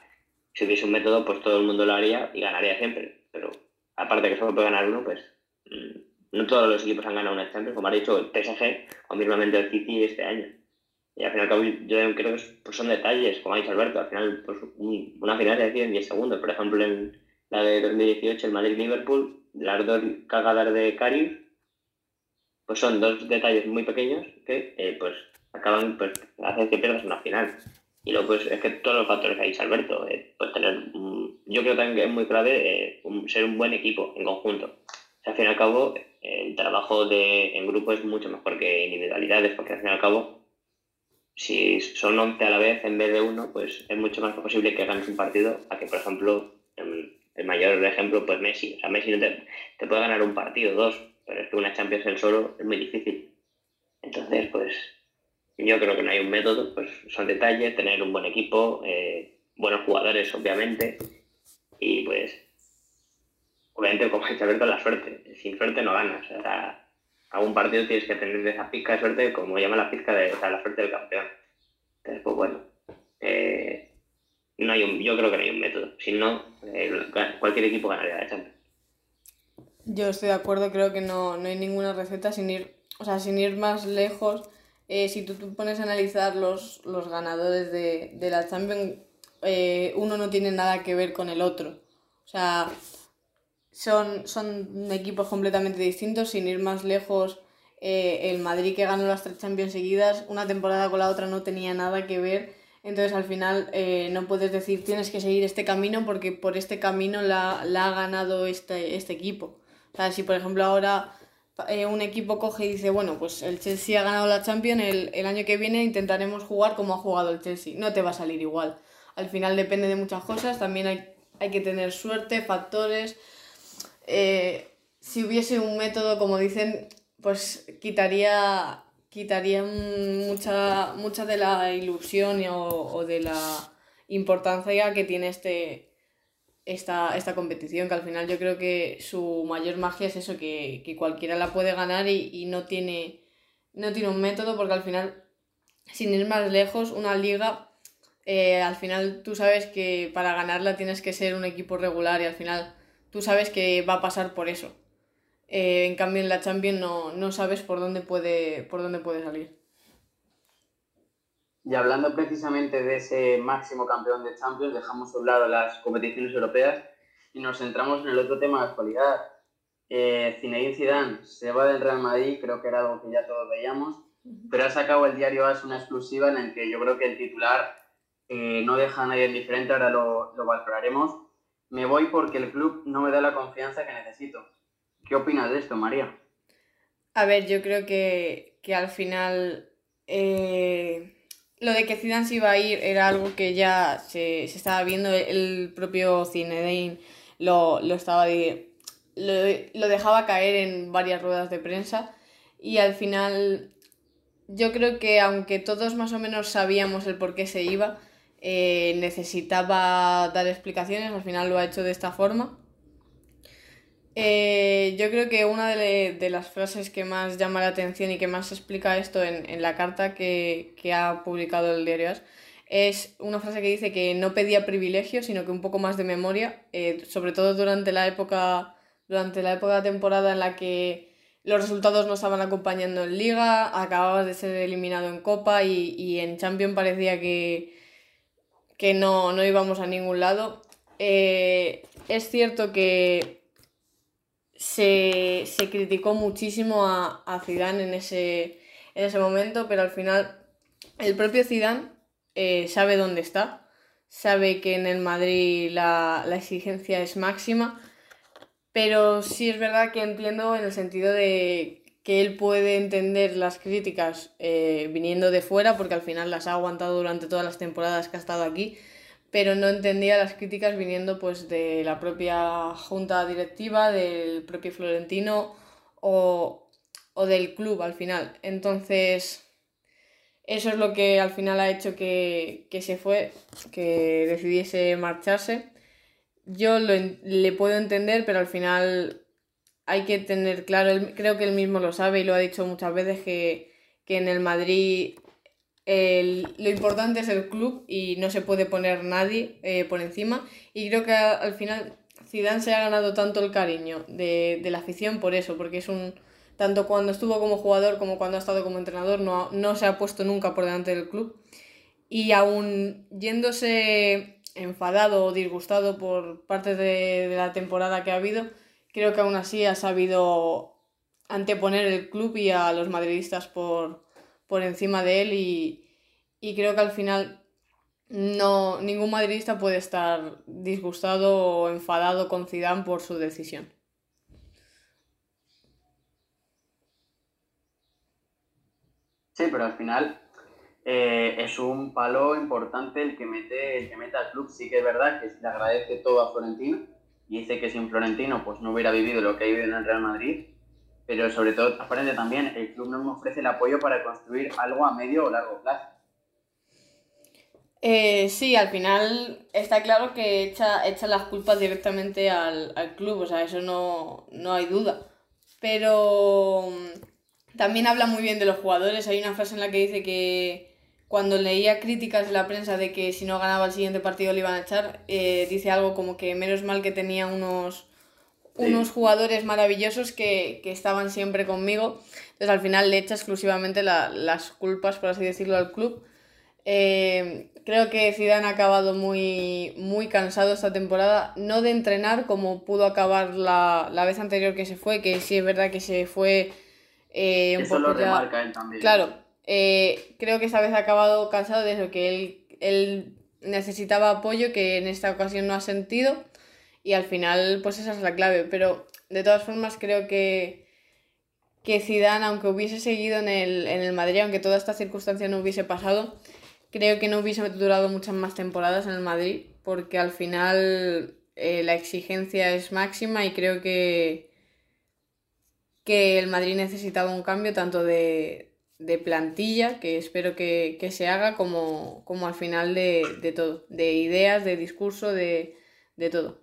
Speaker 2: si hubiese un método, pues todo el mundo lo haría y ganaría siempre. Pero aparte que solo puede ganar uno, pues mm, no todos los equipos han ganado una Champions, como ha dicho el PSG o mismamente el City este año. Y al final yo creo que pues son detalles, como ha dicho Alberto, al final pues, una final se decide en 10 segundos. Por ejemplo, en la de 2018, el Madrid-Liverpool, las dos cagadas de Carius, pues son dos detalles muy pequeños que eh, pues acaban, pues hacen que pierdas una final. Y luego pues es que todos los factores que ha dicho Alberto, eh, pues tener, yo creo también que es muy clave eh, ser un buen equipo en conjunto. O sea, al fin y al cabo, el trabajo de, en grupo es mucho mejor que individualidades, porque al fin y al cabo, si son 11 a la vez en vez de uno, pues es mucho más posible que ganes un partido a que, por ejemplo, el mayor ejemplo, pues Messi. O sea, Messi te, te puede ganar un partido, dos, pero es que una Champions en solo es muy difícil. Entonces, pues yo creo que no hay un método, pues son detalles, tener un buen equipo, eh, buenos jugadores, obviamente, y pues, obviamente, como ha dicho Alberto, la suerte. Sin suerte no ganas. O sea, algún partido tienes que tener esa pizca de suerte, como llama la pizca de la suerte del campeón. Entonces, pues bueno, eh, no hay un, yo creo que no hay un método. Si no, eh, cualquier equipo ganaría la Champions.
Speaker 3: Yo estoy de acuerdo, creo que no, no hay ninguna receta sin ir, o sea, sin ir más lejos. Eh, si tú, tú, pones a analizar los, los ganadores de, de la Champions, eh, uno no tiene nada que ver con el otro. O sea, son, son equipos completamente distintos, sin ir más lejos. Eh, el Madrid que ganó las tres Champions seguidas, una temporada con la otra no tenía nada que ver. Entonces al final no puedes decir tienes que seguir este camino porque por este camino la, la ha ganado este, este equipo. O sea, si por ejemplo ahora eh, un equipo coge y dice, bueno, pues el Chelsea ha ganado la Champions, el, el, año que viene intentaremos jugar como ha jugado el Chelsea. No te va a salir igual. Al final depende de muchas cosas, también hay, hay que tener suerte, factores. Eh, si hubiese un método, como dicen, pues quitaría, quitaría mucha, mucha de la ilusión o, o de la importancia que tiene este, esta, esta competición, que al final yo creo que su mayor magia es eso, que, que cualquiera la puede ganar y, y, no, tiene, no tiene un método, porque al final, sin ir más lejos, una liga, eh, al final tú sabes que para ganarla tienes que ser un equipo regular y al final tú sabes que va a pasar por eso. Eh, en cambio en la Champions no, no sabes por dónde puede, por dónde puede salir.
Speaker 1: Y hablando precisamente de ese máximo campeón de Champions, dejamos a un lado las competiciones europeas y nos centramos en el otro tema de actualidad. Eh, Zinedine Zidane se va del Real Madrid, creo que era algo que ya todos veíamos, pero ha sacado el diario AS una exclusiva en la que yo creo que el titular eh, no deja a nadie indiferente, ahora lo, lo valoraremos. Me voy porque el club no me da la confianza que necesito. ¿Qué opinas de esto, María?
Speaker 3: A ver, yo creo que, que al final... Eh lo de que Zidane se iba a ir era algo que ya se, se estaba viendo, el propio Zinedine lo, lo estaba lo, lo, dejaba caer en varias ruedas de prensa y al final yo creo que aunque todos más o menos sabíamos el por qué se iba, eh, necesitaba dar explicaciones, al final lo ha hecho de esta forma. Eh, yo creo que una de, las frases que más llama la atención y que más explica esto en, la carta que, ha publicado el diario es una frase que dice que no pedía privilegios, sino que un poco más de memoria, eh, sobre todo durante la época durante la época de temporada en la que los resultados no estaban acompañando en liga, acababas de ser eliminado en copa y, y en Champions parecía que, que no, no íbamos a ningún lado. Eh, es cierto que se, se criticó muchísimo a, a Zidane en ese, en ese momento, pero al final el propio Zidane eh, sabe dónde está, sabe que en el Madrid la, la exigencia es máxima, pero sí es verdad que entiendo en el sentido de que él puede entender las críticas eh, viniendo de fuera, porque al final las ha aguantado durante todas las temporadas que ha estado aquí, pero no entendía las críticas viniendo pues de la propia junta directiva, del propio Florentino o, o del club al final. Entonces, eso es lo que al final ha hecho que, que se fue, que decidiese marcharse. Yo lo, le puedo entender, pero al final hay que tener claro, creo que él mismo lo sabe y lo ha dicho muchas veces, que, en el Madrid lo importante es el club y no se puede poner nadie eh, por encima. Y creo que al final Zidane se ha ganado tanto el cariño de, la afición por eso, porque es un... Tanto cuando estuvo como jugador como cuando ha estado como entrenador, no, no se ha puesto nunca por delante del club. Y aún yéndose enfadado o disgustado por parte de, de la temporada que ha habido, creo que aún así ha sabido anteponer el club y a los madridistas por, por encima de él y, y, creo que al final no ningún madridista puede estar disgustado o enfadado con Zidane por su decisión.
Speaker 1: Sí, pero al final eh, es un palo importante el que mete el que mete al club. Sí que es verdad que le agradece todo a Florentino, dice que sin Florentino pues no hubiera vivido lo que ha vivido en el Real Madrid, pero sobre todo, aparente también, el club no me ofrece el apoyo para construir algo a medio o largo plazo.
Speaker 3: Eh, sí, al final está claro que echa, echa las culpas directamente al, al club, o sea, eso no, no hay duda. Pero mm, también habla muy bien de los jugadores. Hay una frase en la que dice que, cuando leía críticas de la prensa de que si no ganaba el siguiente partido le iban a echar, eh, dice algo como que menos mal que tenía unos, unos jugadores maravillosos que, estaban siempre conmigo. Entonces al final le echa exclusivamente las culpas, por así decirlo, al club. Eh, creo que Zidane ha acabado muy, muy cansado esta temporada, no de entrenar como pudo acabar la, vez anterior que se fue, que sí es verdad que se fue
Speaker 1: eh, un Eso lo remarca él también.
Speaker 3: Claro, eh, creo que esta vez ha acabado cansado de eso, que él, él necesitaba apoyo que en esta ocasión no ha sentido y al final pues esa es la clave, pero de todas formas creo que, que Zidane, aunque hubiese seguido en el, en el Madrid, aunque toda esta circunstancia no hubiese pasado, creo que no hubiese durado muchas más temporadas en el Madrid porque al final eh, la exigencia es máxima y creo que, que el Madrid necesitaba un cambio tanto de, de plantilla que espero que, se haga como, como al final de, todo, de ideas, de discurso, de, todo.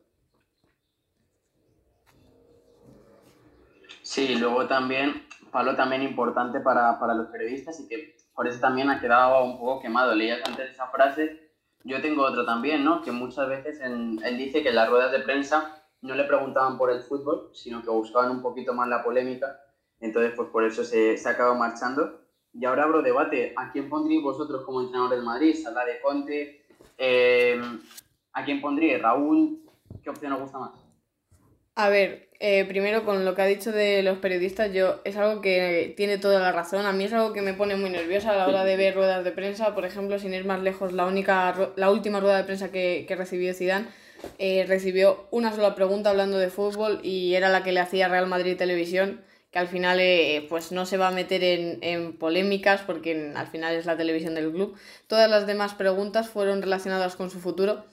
Speaker 1: Sí, luego también, palo también importante para, los periodistas y que por eso también ha quedado un poco quemado. Leías antes esa frase, yo tengo otro también, ¿no? Que muchas veces él dice que en las ruedas de prensa no le preguntaban por el fútbol, sino que buscaban un poquito más la polémica. Entonces, pues por eso se, se acaba marchando. Y ahora abro debate. ¿A quién pondríais vosotros como entrenador del Madrid? ¿Sala de Conte? Eh, ¿A quién pondríais? ¿Raúl? ¿Qué opción os gusta más?
Speaker 3: A ver, eh, primero con lo que ha dicho de los periodistas, yo es algo que tiene toda la razón. A mí es algo que me pone muy nerviosa a la hora de ver ruedas de prensa. Por ejemplo, sin ir más lejos, la única, la última rueda de prensa que, que recibió Zidane eh, recibió una sola pregunta hablando de fútbol y era la que le hacía Real Madrid Televisión que al final eh, pues no se va a meter en, polémicas porque al final es la televisión del club. Todas las demás preguntas fueron relacionadas con su futuro,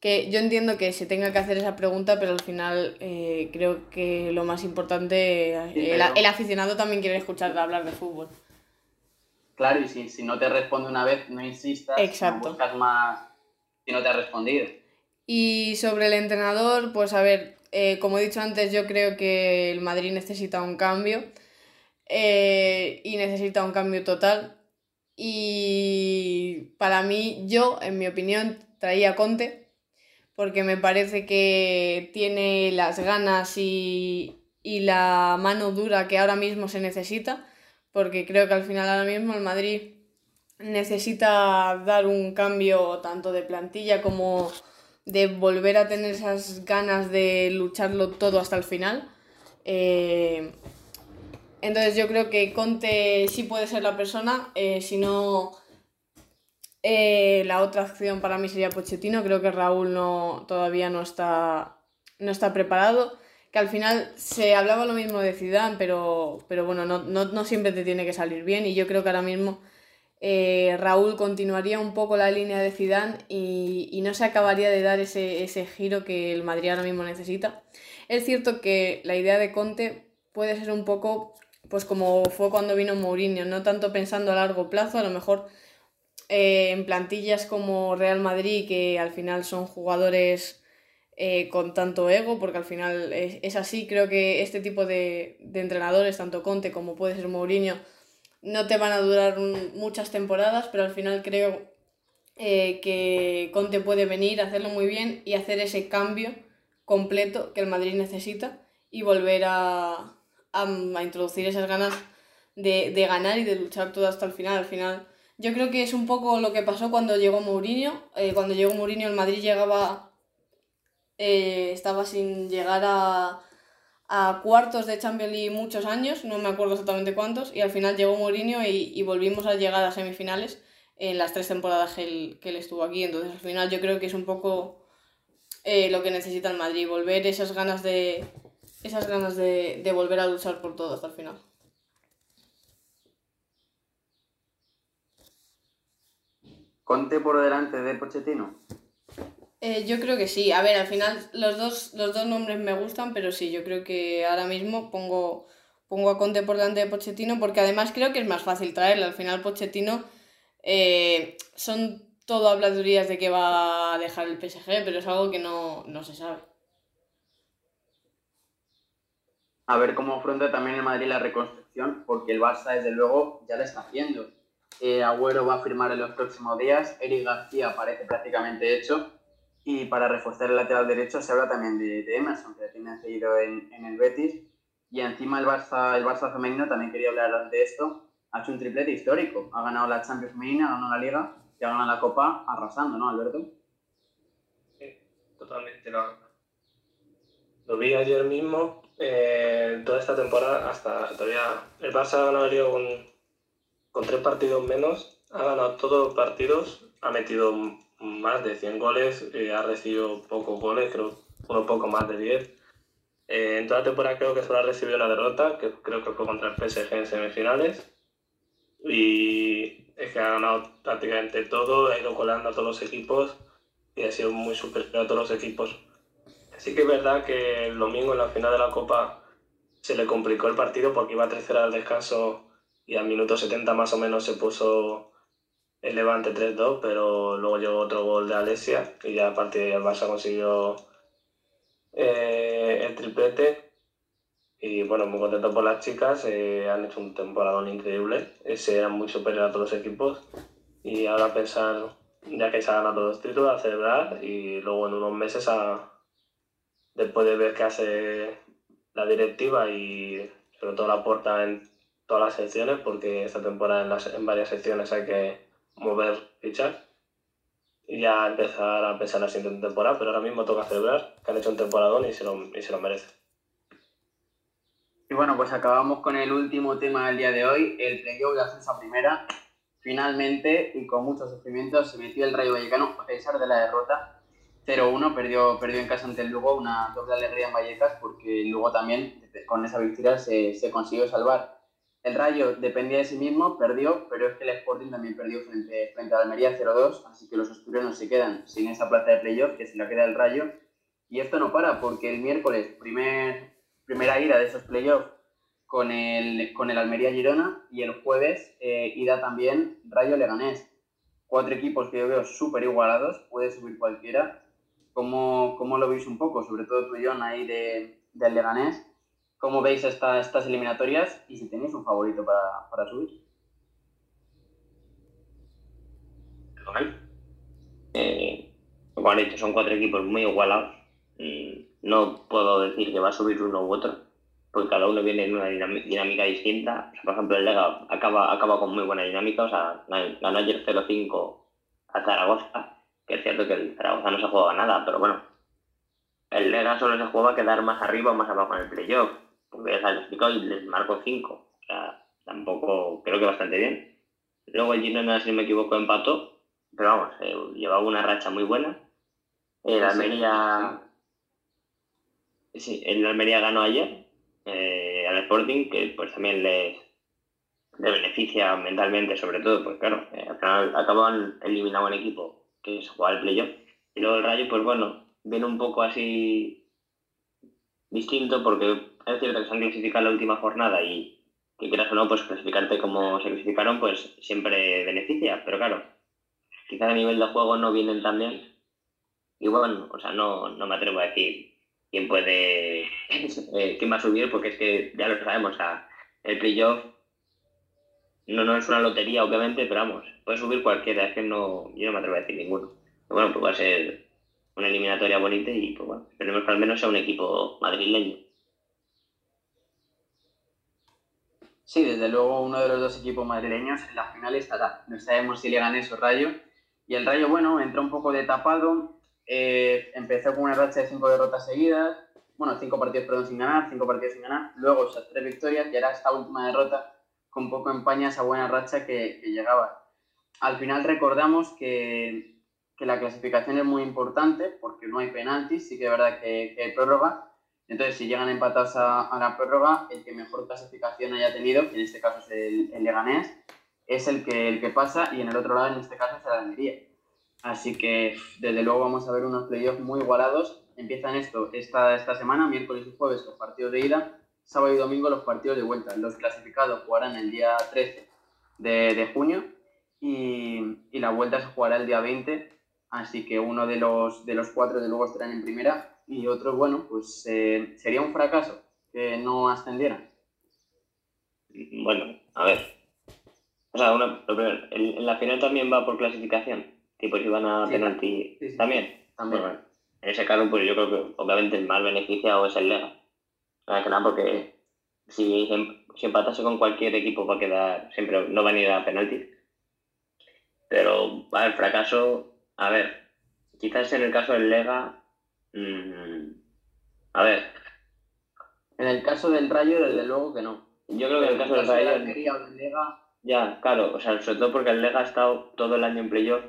Speaker 3: que yo entiendo que se tenga que hacer esa pregunta, pero al final eh, creo que lo más importante, eh, el, aficionado también quiere escuchar hablar de fútbol.
Speaker 1: Claro, y si, no te responde una vez, no insistas,
Speaker 3: Exacto.
Speaker 1: no buscas más si no te ha respondido.
Speaker 3: Y sobre el entrenador, pues a ver, eh, como he dicho antes, yo creo que el Madrid necesita un cambio eh, y necesita un cambio total. Y para mí, yo, en mi opinión, traía Conte porque me parece que tiene las ganas y, y la mano dura que ahora mismo se necesita, porque creo que al final ahora mismo el Madrid necesita dar un cambio tanto de plantilla como de volver a tener esas ganas de lucharlo todo hasta el final. Eh, Entonces yo creo que Conte sí puede ser la persona, eh, si no eh, la otra opción para mí sería Pochettino, creo que Raúl no, todavía no está, no está preparado, que al final se hablaba lo mismo de Zidane, pero, pero bueno, no, no, no siempre te tiene que salir bien y yo creo que ahora mismo eh, Raúl continuaría un poco la línea de Zidane y, no se acabaría de dar ese, ese giro que el Madrid ahora mismo necesita. Es cierto que la idea de Conte puede ser un poco pues como fue cuando vino Mourinho, no tanto pensando a largo plazo, a lo mejor eh, en plantillas como Real Madrid, que al final son jugadores eh, con tanto ego, porque al final es, así, creo que este tipo de, de, entrenadores, tanto Conte como puede ser Mourinho, no te van a durar muchas temporadas, pero al final creo eh, que Conte puede venir, hacerlo muy bien y hacer ese cambio completo que el Madrid necesita y volver a, a, introducir esas ganas de, de, ganar y de luchar todo hasta el final. Al final, yo creo que es un poco lo que pasó cuando llegó Mourinho. Eh, cuando llegó Mourinho, el Madrid llegaba. Eh, estaba sin llegar a, a cuartos de Champions League muchos años, no me acuerdo exactamente cuántos, y al final llegó Mourinho y, y volvimos a llegar a semifinales en las tres temporadas que él, que él estuvo aquí. Entonces, al final, yo creo que es un poco eh, lo que necesita el Madrid, volver esas ganas de, esas ganas de, de volver a luchar por todo hasta el final.
Speaker 1: ¿Conte por delante de Pochettino?
Speaker 3: Eh, yo creo que sí. A ver, al final los dos, los dos nombres me gustan, pero sí, yo creo que ahora mismo pongo, pongo a Conte por delante de Pochettino porque además creo que es más fácil traerle. Al final Pochettino eh, son todo habladurías de que va a dejar el PSG, pero es algo que no, no se sabe.
Speaker 1: a ver cómo afronta también el Madrid la reconstrucción, porque el Barça, desde luego, ya lo está haciendo. Eh, Agüero va a firmar en los próximos días, Eric García parece prácticamente hecho, y para reforzar el lateral derecho se habla también de, de Emerson, que tiene seguido en, en, el Betis, y encima el Barça, el Barça femenino, también quería hablar de esto, ha hecho un triplete histórico, ha ganado la Champions femenina, ha ganado la Liga, y ha ganado la Copa arrasando, ¿no, Alberto?
Speaker 4: Sí, totalmente, lo, lo vi ayer mismo, eh, toda esta temporada, hasta todavía el Barça ha ganado con, con tres partidos menos, ha ganado todos los partidos, ha metido más de 100 goles, eh, ha recibido pocos goles, creo uno poco más de 10. Eh, en toda la temporada creo que solo ha recibido una derrota, que creo que fue contra el PSG en semifinales. Y es que ha ganado prácticamente todo, ha ido colando a todos los equipos y ha sido muy superior a todos los equipos. Sí que es verdad que el domingo en la final de la Copa se le complicó el partido porque iba a 3 al descanso y al minuto 70 más o menos se puso el Levante 3-2, pero luego llegó otro gol de Alesia y ya a partir de ahí el Barça consiguió eh, el triplete. Y bueno, muy contento por las chicas, eh, han hecho un temporadón increíble, se eran muy superiores a todos los equipos y ahora pensar, ya que se han ganado los títulos, a celebrar y luego en unos meses a, después de ver qué hace la directiva y sobre todo la porta en todas las secciones, porque esta temporada en, las, en varias secciones hay que mover fichas y ya empezar a pensar en la siguiente temporada, pero ahora mismo toca celebrar que han hecho un temporadón y se lo, y se lo merece.
Speaker 1: Y bueno, pues acabamos con el último tema del día de hoy, el playoff de ascenso primera. Finalmente, y con mucho sufrimiento, se metió el Rayo Vallecano a pesar de la derrota 0-1, perdió, perdió en casa ante el Lugo, una doble alegría en Vallecas, porque el Lugo también, con esa victoria, se, se, consiguió salvar. El Rayo dependía de sí mismo, perdió, pero es que el Sporting también perdió frente, frente a Almería 0-2, así que los asturianos se quedan sin esa plaza de playoff, que se la queda el Rayo. Y esto no para, porque el miércoles, primer, primera ida de esos playoffs con el, con el Almería Girona, y el jueves, eh, ida también Rayo Leganés. Cuatro equipos que yo veo súper igualados, puede subir cualquiera ¿Cómo, ¿Cómo, lo veis un poco? Sobre todo tú, John, ahí de, del Leganés. ¿Cómo veis esta, estas eliminatorias y si tenéis un favorito para, para subir?
Speaker 2: Eh, han dicho, son cuatro equipos muy igualados. No puedo decir que va a subir uno u otro, porque cada uno viene en una dinámica distinta. O sea, por ejemplo, el Lega acaba, acaba con muy buena dinámica, o sea, ganó ayer 0-5 a Zaragoza que es cierto que el Zaragoza no se juega nada, pero bueno, el Lega solo se juega a quedar más arriba o más abajo en el playoff, porque ya se lo explicado y les marcó 5. O sea, tampoco creo que bastante bien. Luego el Girona, si no me equivoco, empató, pero vamos, eh, llevaba una racha muy buena. El Almería. Sí, el Almería ganó ayer eh, al Sporting, que pues también les, le beneficia mentalmente, sobre todo, pues claro, eh, al final acaban eliminando un equipo que es jugar el playoff. Y luego el Rayo, pues bueno, viene un poco así distinto porque es cierto que se han clasificado la última jornada y que quieras o no, pues clasificarte como se clasificaron, pues siempre beneficia, pero claro, quizás a nivel de juego no vienen tan bien. Y bueno, o sea, no, no me atrevo a decir quién puede, eh, quién va a subir, porque es que ya lo sabemos, el playoff no, no es una lotería, obviamente, pero vamos, puede subir cualquiera, es que no, yo no me atrevo a decir ninguno. Pero bueno, pues va a ser una eliminatoria bonita y pues bueno, esperemos que al menos sea un equipo madrileño.
Speaker 1: Sí, desde luego uno de los dos equipos madrileños en la final estará. No sabemos si le gana eso Rayo. Y el Rayo, bueno, entra un poco de tapado. Eh, empezó con una racha de cinco derrotas seguidas. Bueno, cinco partidos, perdón, sin ganar, cinco partidos sin ganar. Luego esas tres victorias y ahora esta última derrota con poco empaña esa buena racha que, que llegaba. Al final recordamos que, que, la clasificación es muy importante porque no hay penaltis, sí que es verdad que, que hay prórroga, entonces, si llegan empatados a, a, la prórroga, el que mejor clasificación haya tenido, que en este caso es el, el Leganés, es el que, el que pasa y en el otro lado, en este caso, es el Almería. Así que, desde luego, vamos a ver unos playoffs muy igualados. Empiezan esto esta, esta semana, miércoles y jueves, los partidos de ida, sábado y domingo los partidos de vuelta. Los clasificados jugarán el día 13 de, de junio y, y, la vuelta se jugará el día 20. Así que uno de los, de los cuatro, de luego, estarán en primera y otro, bueno, pues eh, sería un fracaso que no ascendieran.
Speaker 2: Bueno, a ver. O sea, una, lo primero, en la final también va por clasificación. Tipo, si van a sí, penalti.
Speaker 1: Sí, sí.
Speaker 2: ¿También?
Speaker 1: También.
Speaker 2: Bueno, en ese caso, pues yo creo que obviamente el más beneficiado es el Lega. Más que nada porque si, si empatase con cualquier equipo va a quedar, siempre no van a ir a penalti. Pero, a ver, fracaso, a ver, quizás en el caso del Lega Mm, a ver.
Speaker 1: En el caso del Rayo, desde luego que no.
Speaker 2: Yo creo que en el caso del Rayo.
Speaker 1: De Lega...
Speaker 2: Ya, claro, o sea, sobre todo porque el Lega ha estado todo el año en playoff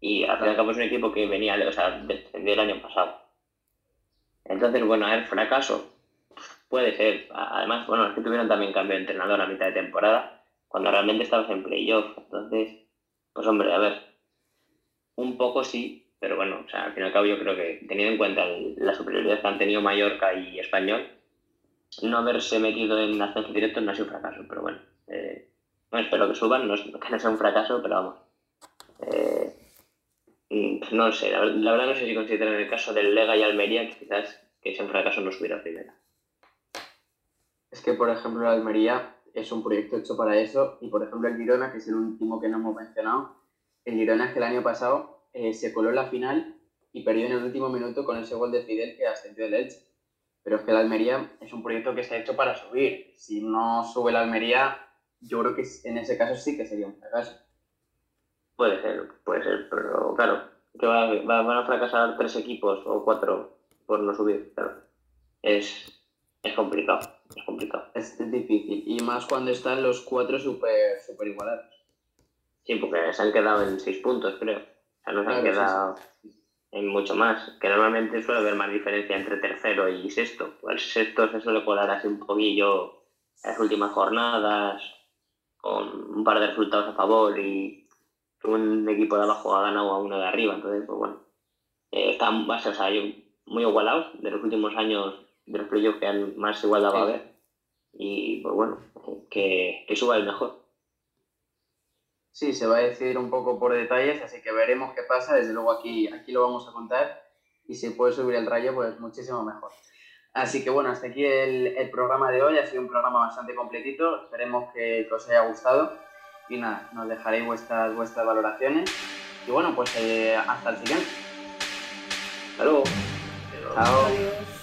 Speaker 2: y al fin y al cabo es un equipo que venía, o sea, descendió el año pasado. Entonces, bueno, a ver, fracaso. Puede ser. Además, bueno, es que tuvieron también cambio de entrenador a mitad de temporada, cuando realmente estabas en playoff. Entonces, pues hombre, a ver, un poco sí, pero bueno, o sea, al fin y al cabo yo creo que teniendo en cuenta la superioridad que han tenido Mallorca y Español, no haberse metido en ascenso directo no ha sido un fracaso, pero bueno, eh, espero que suban, no, que no sea un fracaso, pero vamos. Eh, no lo sé, la, la, verdad no sé si consideran el caso del Lega y Almería que quizás que sea un fracaso no subiera primera.
Speaker 1: Es que, por ejemplo, la Almería es un proyecto hecho para eso y, por ejemplo, el Girona, que es el último que no hemos mencionado, el Girona es que el año pasado eh, se coló en la final y perdió en el último minuto con ese gol de Fidel que ascendió el Elche. Pero es que la Almería es un proyecto que está hecho para subir. Si no sube la Almería, yo creo que en ese caso sí que sería un fracaso.
Speaker 2: Puede ser, puede ser, pero claro, que va, va, van a fracasar tres equipos o cuatro por no subir, claro. Es, es complicado, es complicado.
Speaker 1: Es, es difícil, y más cuando están los cuatro súper super igualados.
Speaker 2: Sí, porque se han quedado en seis puntos, creo sea, no se han quedado sí, sí. en mucho más. Que normalmente suele haber más diferencia entre tercero y sexto. El sexto se suele colar así un poquillo en las últimas jornadas, con un par de resultados a favor y un equipo de abajo ha ganado a uno de arriba. Entonces, pues bueno, eh, están o sea, muy igualados de los últimos años de los playoffs que han más igualdad va a haber. Y pues bueno, que, que suba el mejor.
Speaker 1: Sí, se va a decidir un poco por detalles, así que veremos qué pasa. Desde luego aquí, aquí lo vamos a contar y si puede subir el rayo, pues muchísimo mejor. Así que bueno, hasta aquí el, el programa de hoy. Ha sido un programa bastante completito. Esperemos que, que os haya gustado. Y nada, nos dejaréis vuestras, vuestras valoraciones. Y bueno, pues eh, hasta el siguiente.
Speaker 2: Hasta luego.
Speaker 1: Chao. Adiós.